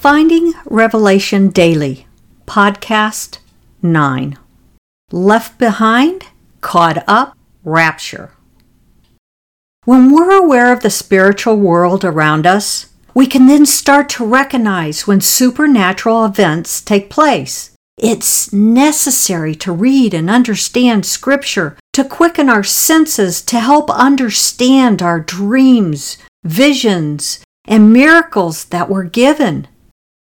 Finding Revelation Daily, Podcast 9. Left Behind, Caught Up, Rapture. When we're aware of the spiritual world around us, we can then start to recognize when supernatural events take place. It's necessary to read and understand Scripture to quicken our senses to help understand our dreams, visions, and miracles that were given.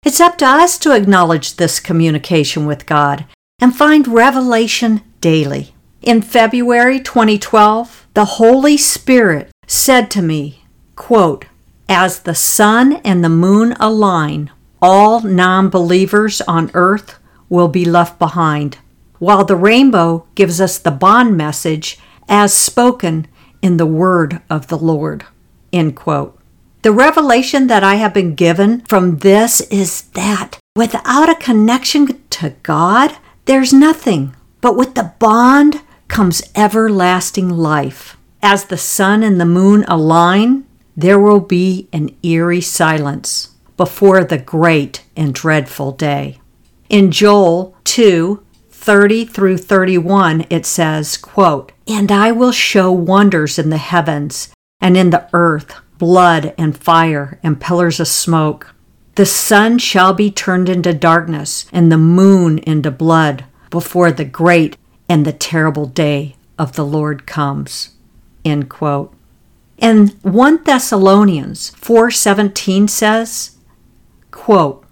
It's up to us to acknowledge this communication with God and find revelation daily. In February 2012, the Holy Spirit said to me, quote, As the sun and the moon align, all non believers on earth will be left behind, while the rainbow gives us the bond message as spoken in the word of the Lord. End quote. The revelation that I have been given from this is that without a connection to God, there's nothing. But with the bond comes everlasting life. As the sun and the moon align, there will be an eerie silence before the great and dreadful day. In Joel 2 30 through 31, it says, quote, And I will show wonders in the heavens and in the earth blood and fire and pillars of smoke. The sun shall be turned into darkness and the moon into blood before the great and the terrible day of the Lord comes. End quote. And 1 Thessalonians 4:17 says, quote,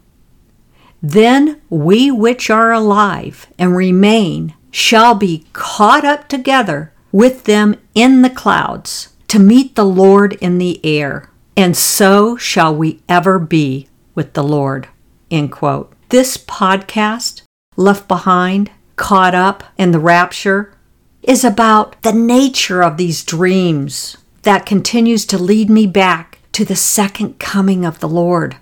Then we which are alive and remain shall be caught up together with them in the clouds to meet the Lord in the air, and so shall we ever be with the Lord. End quote. This podcast, Left Behind, Caught Up, in the Rapture, is about the nature of these dreams that continues to lead me back to the second coming of the Lord.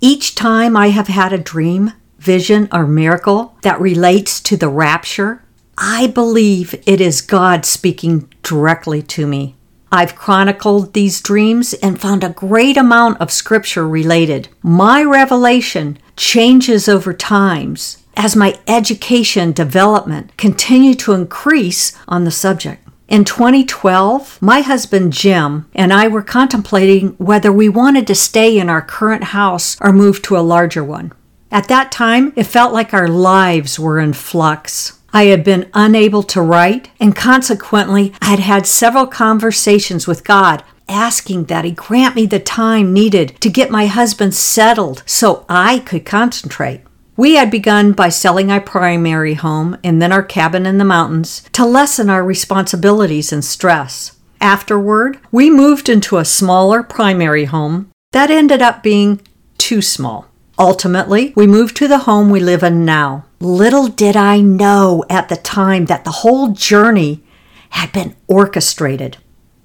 Each time I have had a dream, vision, or miracle that relates to the rapture, I believe it is God speaking directly to me. I've chronicled these dreams and found a great amount of scripture related. My revelation changes over times as my education development continue to increase on the subject. In 2012, my husband Jim and I were contemplating whether we wanted to stay in our current house or move to a larger one. At that time, it felt like our lives were in flux. I had been unable to write, and consequently, I had had several conversations with God asking that He grant me the time needed to get my husband settled so I could concentrate. We had begun by selling our primary home and then our cabin in the mountains to lessen our responsibilities and stress. Afterward, we moved into a smaller primary home that ended up being too small. Ultimately, we moved to the home we live in now. Little did I know at the time that the whole journey had been orchestrated.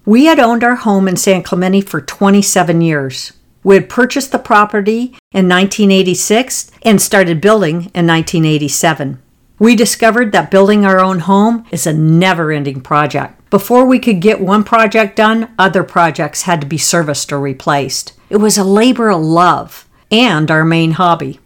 We had owned our home in San Clemente for 27 years. We had purchased the property in 1986 and started building in 1987. We discovered that building our own home is a never ending project. Before we could get one project done, other projects had to be serviced or replaced. It was a labor of love and our main hobby.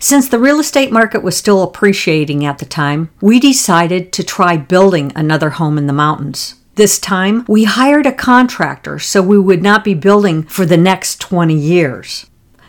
Since the real estate market was still appreciating at the time, we decided to try building another home in the mountains. This time, we hired a contractor so we would not be building for the next 20 years.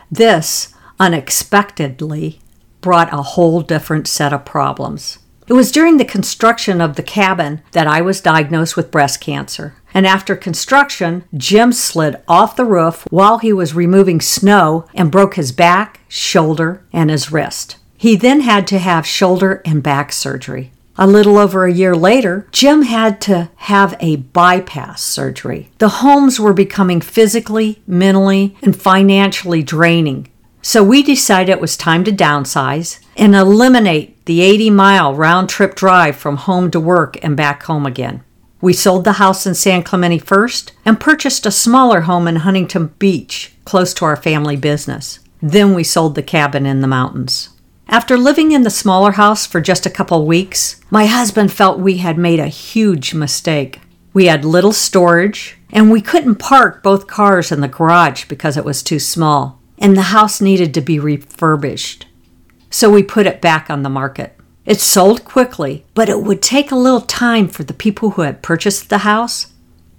This, unexpectedly, brought a whole different set of problems. It was during the construction of the cabin that I was diagnosed with breast cancer. And after construction, Jim slid off the roof while he was removing snow and broke his back, shoulder, and his wrist. He then had to have shoulder and back surgery. A little over a year later, Jim had to have a bypass surgery. The homes were becoming physically, mentally, and financially draining. So we decided it was time to downsize and eliminate the 80 mile round trip drive from home to work and back home again. We sold the house in San Clemente first and purchased a smaller home in Huntington Beach, close to our family business. Then we sold the cabin in the mountains. After living in the smaller house for just a couple weeks, my husband felt we had made a huge mistake. We had little storage, and we couldn't park both cars in the garage because it was too small. and the house needed to be refurbished. So we put it back on the market. It sold quickly, but it would take a little time for the people who had purchased the house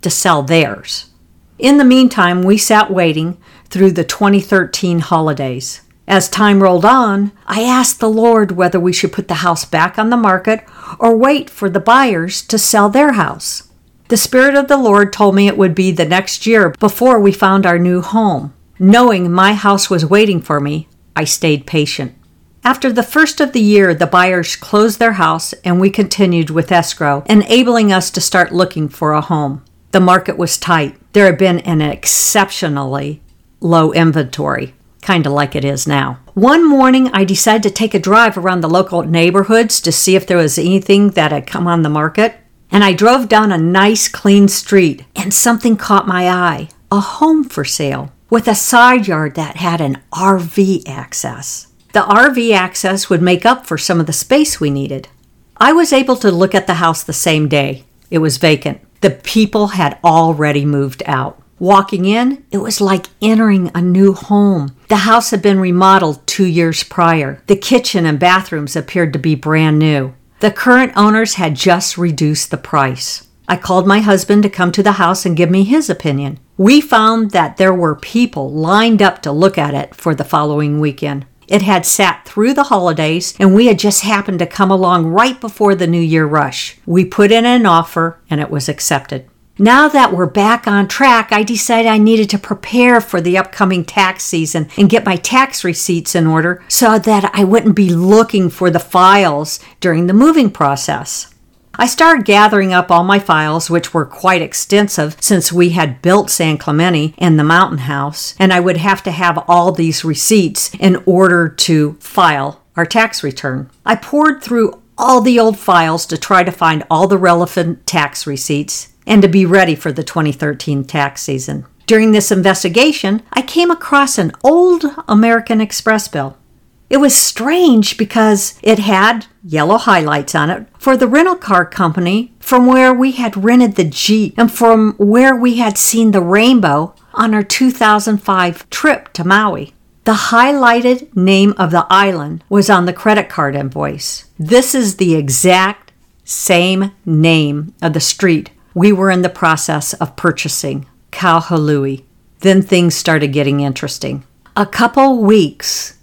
to sell theirs. In the meantime, we sat waiting through the 2013 holidays. As time rolled on, I asked the Lord whether we should put the house back on the market or wait for the buyers to sell their house. The Spirit of the Lord told me it would be the next year before we found our new home. Knowing my house was waiting for me, I stayed patient. After the first of the year, the buyers closed their house and we continued with escrow, enabling us to start looking for a home. The market was tight. There had been an exceptionally low inventory, kind of like it is now. One morning, I decided to take a drive around the local neighborhoods to see if there was anything that had come on the market. And I drove down a nice, clean street, and something caught my eye a home for sale with a side yard that had an RV access. The RV access would make up for some of the space we needed. I was able to look at the house the same day. It was vacant. The people had already moved out. Walking in, it was like entering a new home. The house had been remodeled two years prior. The kitchen and bathrooms appeared to be brand new. The current owners had just reduced the price. I called my husband to come to the house and give me his opinion. We found that there were people lined up to look at it for the following weekend. It had sat through the holidays, and we had just happened to come along right before the New Year rush. We put in an offer, and it was accepted. Now that we're back on track, I decided I needed to prepare for the upcoming tax season and get my tax receipts in order so that I wouldn't be looking for the files during the moving process. I started gathering up all my files, which were quite extensive since we had built San Clemente and the mountain house, and I would have to have all these receipts in order to file our tax return. I poured through all the old files to try to find all the relevant tax receipts and to be ready for the 2013 tax season. During this investigation, I came across an old American Express bill. It was strange because it had yellow highlights on it for the rental car company from where we had rented the Jeep and from where we had seen the rainbow on our 2005 trip to Maui. The highlighted name of the island was on the credit card invoice. This is the exact same name of the street we were in the process of purchasing, Kahului. Then things started getting interesting. A couple weeks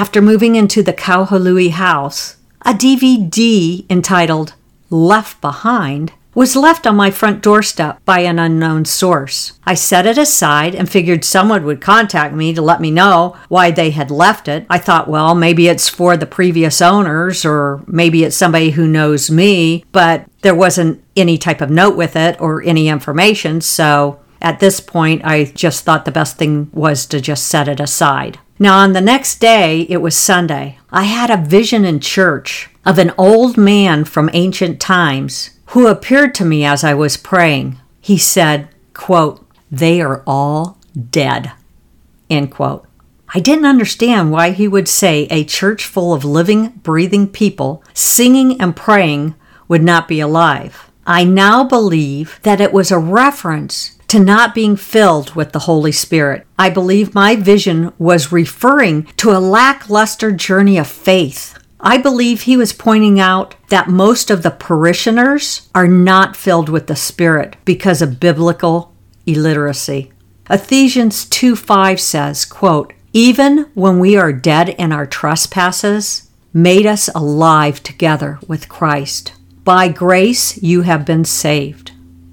after moving into the Kahului house, a DVD entitled Left Behind was left on my front doorstep by an unknown source. I set it aside and figured someone would contact me to let me know why they had left it. I thought, well, maybe it's for the previous owners or maybe it's somebody who knows me, but there wasn't any type of note with it or any information, so at this point I just thought the best thing was to just set it aside. Now, on the next day, it was Sunday. I had a vision in church of an old man from ancient times who appeared to me as I was praying. He said, quote, They are all dead. End quote. I didn't understand why he would say a church full of living, breathing people singing and praying would not be alive. I now believe that it was a reference to not being filled with the Holy Spirit. I believe my vision was referring to a lackluster journey of faith. I believe he was pointing out that most of the parishioners are not filled with the Spirit because of biblical illiteracy. Ephesians 2 5 says, quote, Even when we are dead in our trespasses, made us alive together with Christ. By grace you have been saved.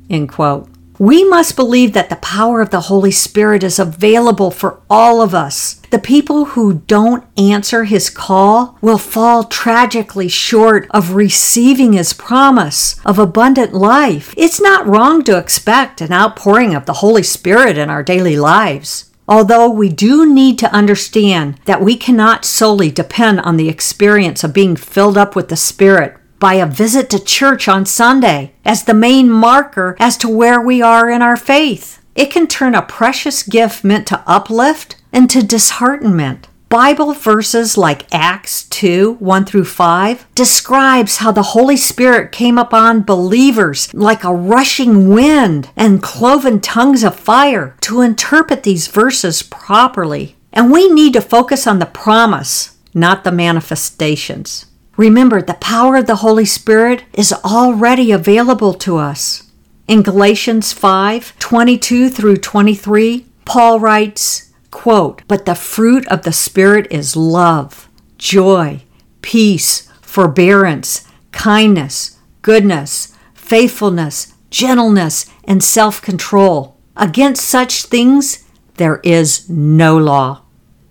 End quote. We must believe that the power of the Holy Spirit is available for all of us. The people who don't answer his call will fall tragically short of receiving his promise of abundant life. It's not wrong to expect an outpouring of the Holy Spirit in our daily lives. Although we do need to understand that we cannot solely depend on the experience of being filled up with the Spirit by a visit to church on Sunday as the main marker as to where we are in our faith. It can turn a precious gift meant to uplift into disheartenment. Bible verses like Acts 2 1 through 5 describes how the Holy Spirit came upon believers like a rushing wind and cloven tongues of fire. To interpret these verses properly, And we need to focus on the promise, not the manifestations. Remember, the power of the Holy Spirit is already available to us. In Galatians 5 22 through 23, Paul writes, quote, But the fruit of the Spirit is love, joy, peace, forbearance, kindness, goodness, faithfulness, gentleness, and self control. Against such things there is no law.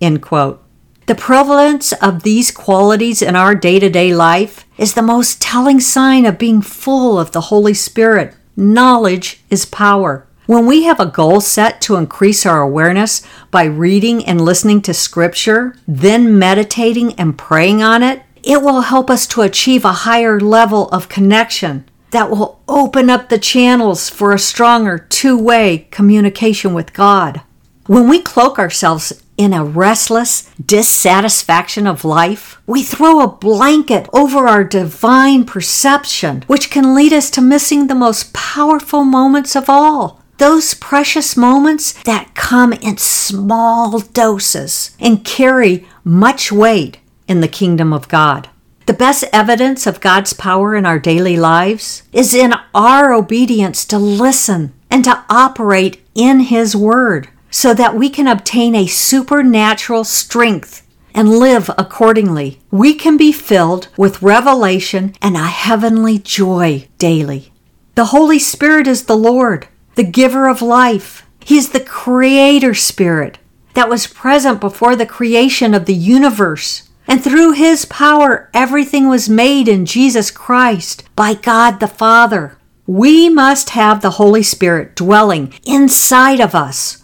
End quote. The prevalence of these qualities in our day to day life is the most telling sign of being full of the Holy Spirit. Knowledge is power. When we have a goal set to increase our awareness by reading and listening to Scripture, then meditating and praying on it, it will help us to achieve a higher level of connection that will open up the channels for a stronger two way communication with God. When we cloak ourselves in a restless dissatisfaction of life, we throw a blanket over our divine perception, which can lead us to missing the most powerful moments of all. Those precious moments that come in small doses and carry much weight in the kingdom of God. The best evidence of God's power in our daily lives is in our obedience to listen and to operate in His Word so that we can obtain a supernatural strength and live accordingly. We can be filled with revelation and a heavenly joy daily. The Holy Spirit is the Lord, the giver of life. He is the creator spirit that was present before the creation of the universe. And through his power, everything was made in Jesus Christ by God the Father. We must have the Holy Spirit dwelling inside of us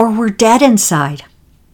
or we're dead inside.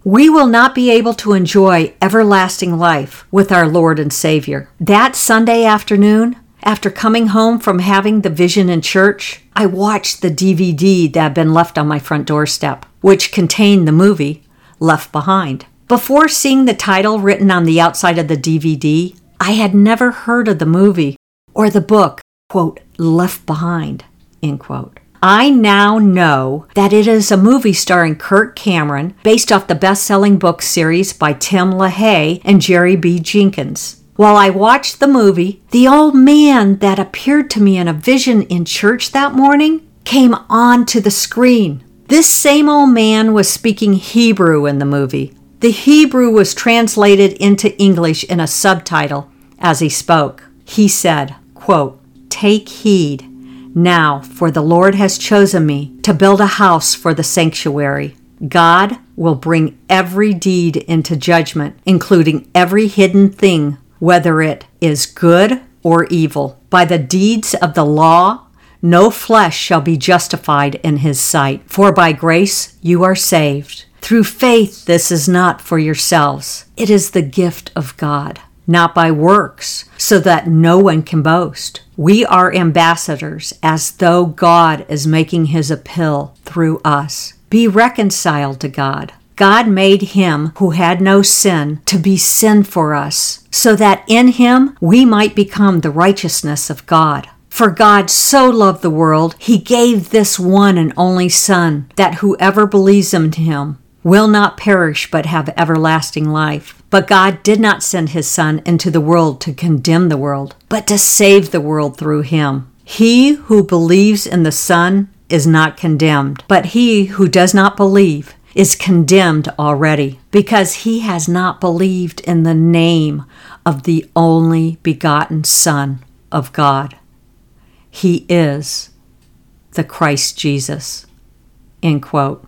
We will not be able to enjoy everlasting life with our Lord and Savior. That Sunday afternoon, after coming home from having the vision in church, I watched the DVD that had been left on my front doorstep, which contained the movie Left Behind. Before seeing the title written on the outside of the DVD, I had never heard of the movie or the book, quote, Left Behind, end quote. I now know that it is a movie starring Kirk Cameron based off the best selling book series by Tim LaHaye and Jerry B. Jenkins. While I watched the movie, the old man that appeared to me in a vision in church that morning came onto the screen. This same old man was speaking Hebrew in the movie. The Hebrew was translated into English in a subtitle as he spoke. He said, quote, Take heed now, for the Lord has chosen me to build a house for the sanctuary. God will bring every deed into judgment, including every hidden thing, whether it is good or evil. By the deeds of the law, no flesh shall be justified in his sight. For by grace you are saved. Through faith, this is not for yourselves, it is the gift of God not by works, so that no one can boast. We are ambassadors as though God is making his appeal through us. Be reconciled to God. God made him who had no sin to be sin for us, so that in him we might become the righteousness of God. For God so loved the world, he gave this one and only Son, that whoever believes in him will not perish but have everlasting life. But God did not send his Son into the world to condemn the world, but to save the world through him. He who believes in the Son is not condemned, but he who does not believe is condemned already, because he has not believed in the name of the only begotten Son of God. He is the Christ Jesus. End quote.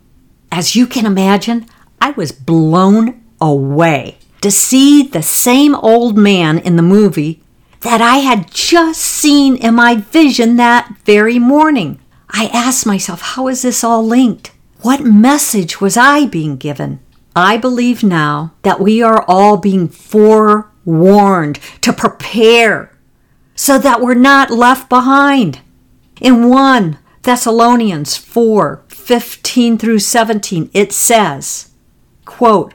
As you can imagine, I was blown away to see the same old man in the movie that I had just seen in my vision that very morning. I asked myself, how is this all linked? What message was I being given? I believe now that we are all being forewarned to prepare so that we're not left behind. In 1 Thessalonians 4 15 through 17, it says, quote,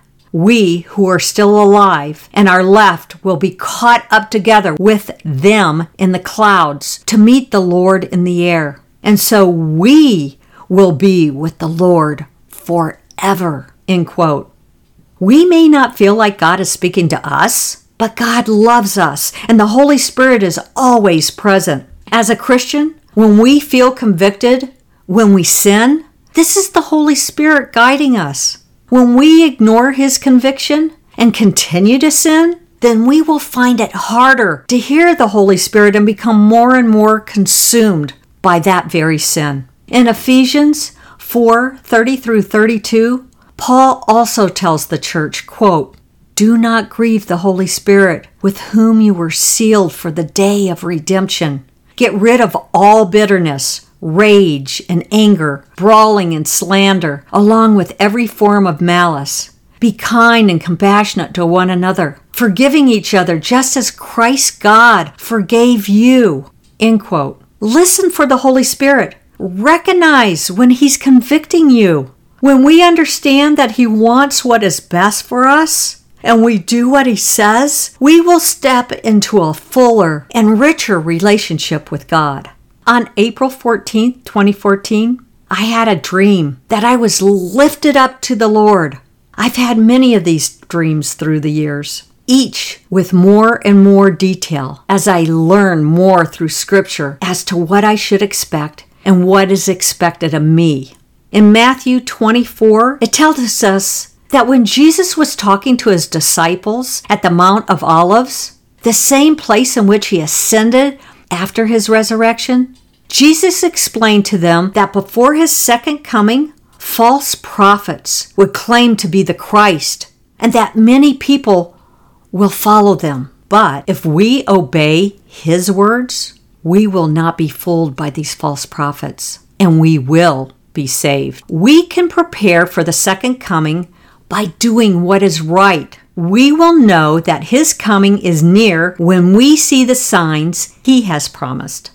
we who are still alive and are left will be caught up together with them in the clouds to meet the Lord in the air. And so we will be with the Lord forever. End quote. We may not feel like God is speaking to us, but God loves us and the Holy Spirit is always present. As a Christian, when we feel convicted, when we sin, this is the Holy Spirit guiding us. When we ignore His conviction and continue to sin, then we will find it harder to hear the Holy Spirit and become more and more consumed by that very sin. In Ephesians 4 30 through 32, Paul also tells the church, quote, Do not grieve the Holy Spirit, with whom you were sealed for the day of redemption. Get rid of all bitterness, rage and anger, brawling and slander, along with every form of malice. Be kind and compassionate to one another, forgiving each other just as Christ God forgave you. End quote. Listen for the Holy Spirit. Recognize when He's convicting you. When we understand that He wants what is best for us, and we do what He says, we will step into a fuller and richer relationship with God. On April 14th, 2014, I had a dream that I was lifted up to the Lord. I've had many of these dreams through the years, each with more and more detail as I learn more through Scripture as to what I should expect and what is expected of me. In Matthew 24, it tells us that when Jesus was talking to his disciples at the Mount of Olives, the same place in which he ascended after his resurrection, Jesus explained to them that before his second coming, false prophets would claim to be the Christ and that many people will follow them. But if we obey his words, we will not be fooled by these false prophets and we will be saved. We can prepare for the second coming by doing what is right we will know that his coming is near when we see the signs he has promised.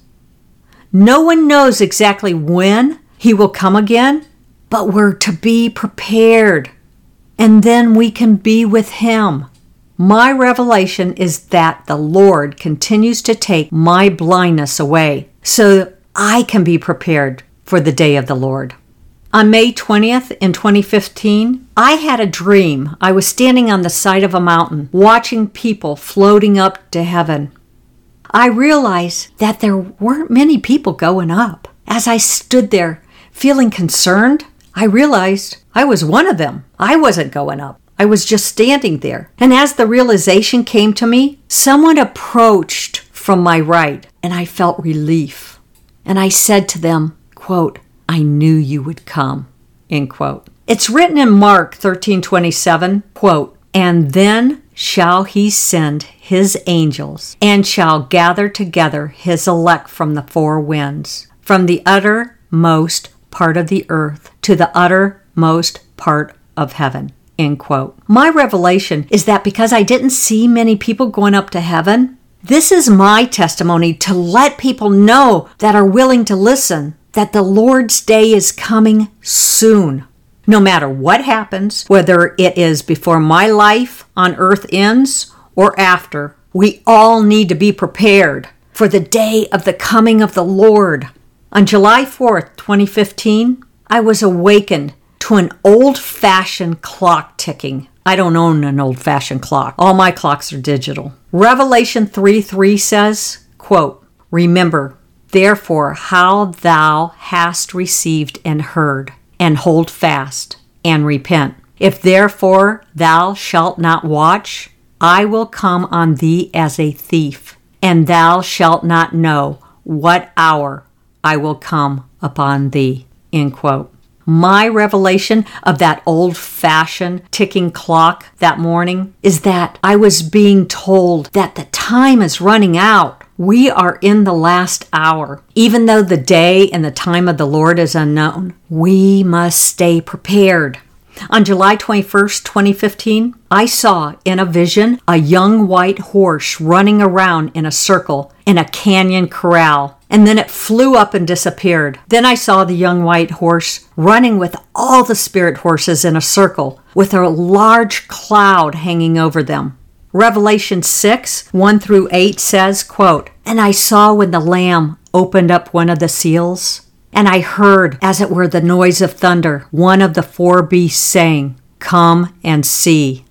No one knows exactly when he will come again, but we're to be prepared, and then we can be with him. My revelation is that the Lord continues to take my blindness away so I can be prepared for the day of the Lord. On May 20th in 2015, I had a dream. I was standing on the side of a mountain watching people floating up to heaven. I realized that there weren't many people going up. As I stood there feeling concerned, I realized I was one of them. I wasn't going up. I was just standing there. And as the realization came to me, someone approached from my right and I felt relief. And I said to them, quote, I knew you would come. End quote. It's written in Mark 13:27, quote, "And then shall he send his angels and shall gather together his elect from the four winds, from the uttermost part of the earth to the uttermost part of heaven." End quote. My revelation is that because I didn't see many people going up to heaven, this is my testimony to let people know that are willing to listen that the Lord's day is coming soon. No matter what happens, whether it is before my life on earth ends or after, we all need to be prepared for the day of the coming of the Lord. On July 4th, 2015, I was awakened to an old fashioned clock ticking. I don't own an old fashioned clock. All my clocks are digital. Revelation 3 3 says, quote, Remember, therefore how thou hast received and heard, and hold fast, and repent. If therefore thou shalt not watch, I will come on thee as a thief, and thou shalt not know what hour I will come upon thee. End quote. My revelation of that old fashioned ticking clock that morning is that I was being told that the time is running out. We are in the last hour. Even though the day and the time of the Lord is unknown, we must stay prepared. On July 21st, 2015, I saw in a vision a young white horse running around in a circle in a canyon corral, and then it flew up and disappeared. Then I saw the young white horse running with all the spirit horses in a circle with a large cloud hanging over them. Revelation 6, 1 through 8 says, quote, And I saw when the Lamb opened up one of the seals, and I heard, as it were the noise of thunder, one of the four beasts saying, Come and see.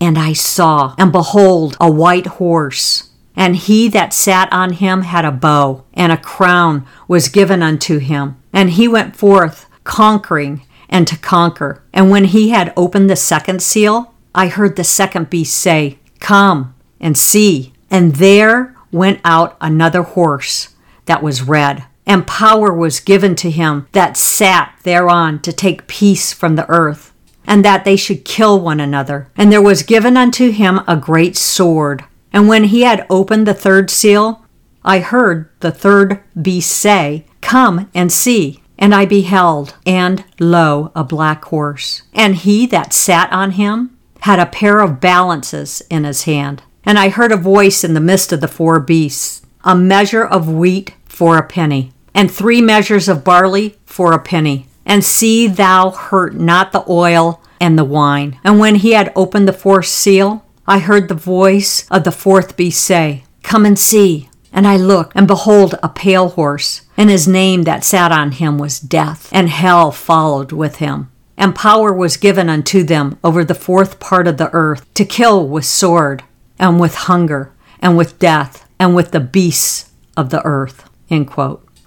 And I saw, and behold, a white horse. And he that sat on him had a bow, and a crown was given unto him. And he went forth, conquering and to conquer. And when he had opened the second seal, I heard the second beast say, Come and see. And there went out another horse that was red and power was given to him that sat thereon to take peace from the earth, and that they should kill one another. And there was given unto him a great sword. And when he had opened the third seal, I heard the third beast say, Come and see. And I beheld, and lo, a black horse. And he that sat on him had a pair of balances in his hand. And I heard a voice in the midst of the four beasts, a measure of wheat for a penny, and three measures of barley for a penny. And see thou hurt not the oil and the wine. And when he had opened the fourth seal, I heard the voice of the fourth beast say, Come and see. And I looked, and behold, a pale horse, and his name that sat on him was Death, and hell followed with him. And power was given unto them over the fourth part of the earth, to kill with sword, and with hunger, and with death, and with the beasts of the earth.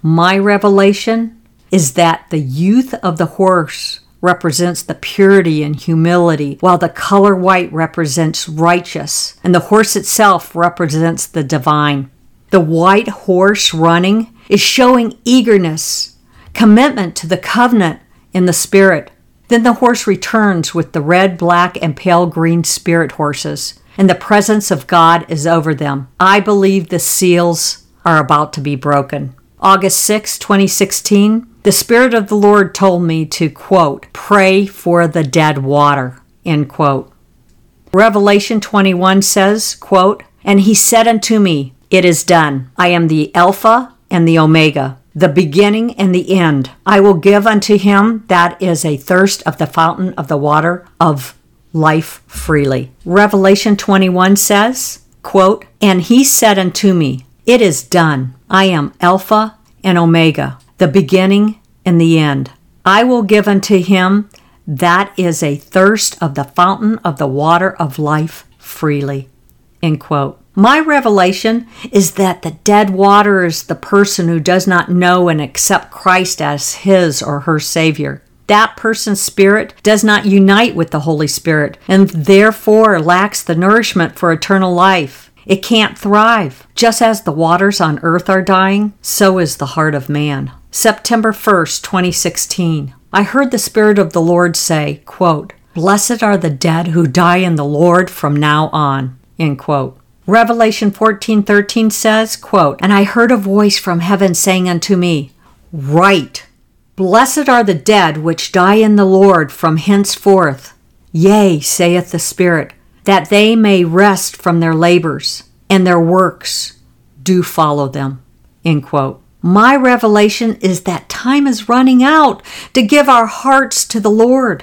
My revelation is that the youth of the horse represents the purity and humility, while the color white represents righteous, and the horse itself represents the divine. The white horse running is showing eagerness, commitment to the covenant in the spirit. Then the horse returns with the red, black, and pale green spirit horses, and the presence of God is over them. I believe the seals are about to be broken. August 6, 2016, the Spirit of the Lord told me to, quote, pray for the dead water, end quote. Revelation 21 says, quote, And he said unto me, It is done. I am the Alpha and the Omega, the beginning and the end. I will give unto him that is a thirst of the fountain of the water of life freely. Revelation 21 says, quote, And he said unto me, It is done. I am Alpha and Omega, the beginning and the end. I will give unto him that is a thirst of the fountain of the water of life freely. End quote. My revelation is that the dead water is the person who does not know and accept Christ as his or her Savior. That person's spirit does not unite with the Holy Spirit and therefore lacks the nourishment for eternal life. It can't thrive. Just as the waters on earth are dying, so is the heart of man. September 1st, 2016. I heard the Spirit of the Lord say, quote, Blessed are the dead who die in the Lord from now on. End quote. Revelation 14:13 says, quote, And I heard a voice from heaven saying unto me, Write, Blessed are the dead which die in the Lord from henceforth. Yea, saith the Spirit, that they may rest from their labors, and their works do follow them. End quote. My revelation is that time is running out to give our hearts to the Lord.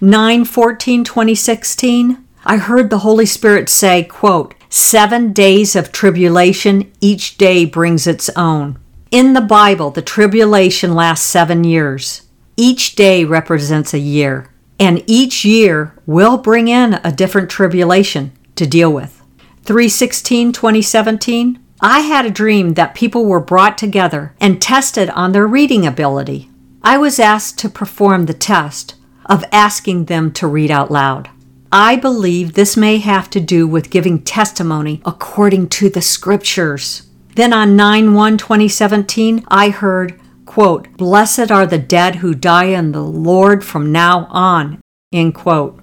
9 14 2016, I heard the Holy Spirit say, quote, Seven days of tribulation, each day brings its own. In the Bible, the tribulation lasts seven years. Each day represents a year and each year will bring in a different tribulation to deal with. 316 2017 I had a dream that people were brought together and tested on their reading ability. I was asked to perform the test of asking them to read out loud. I believe this may have to do with giving testimony according to the scriptures. Then on 9 1 2017, I heard, quote, Blessed are the dead who die in the Lord from now on, end quote.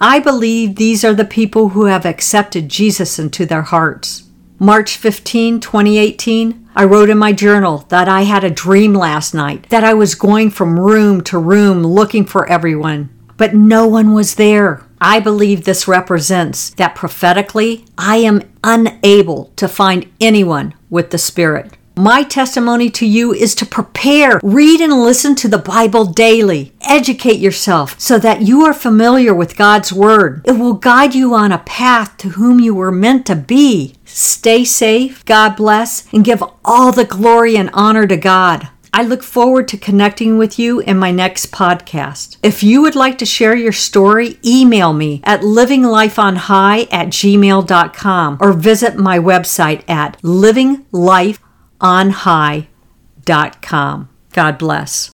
I believe these are the people who have accepted Jesus into their hearts. March 15, 2018, I wrote in my journal that I had a dream last night that I was going from room to room looking for everyone. but no one was there. I believe this represents that prophetically, I am unable to find anyone with the Spirit. My testimony to you is to prepare, read and listen to the Bible daily. Educate yourself so that you are familiar with God's Word. It will guide you on a path to whom you were meant to be. Stay safe, God bless, and give all the glory and honor to God. I look forward to connecting with you in my next podcast. If you would like to share your story, email me at livinglifeonhigh at gmail.com or visit my website at livinglifeonhigh.com. God bless.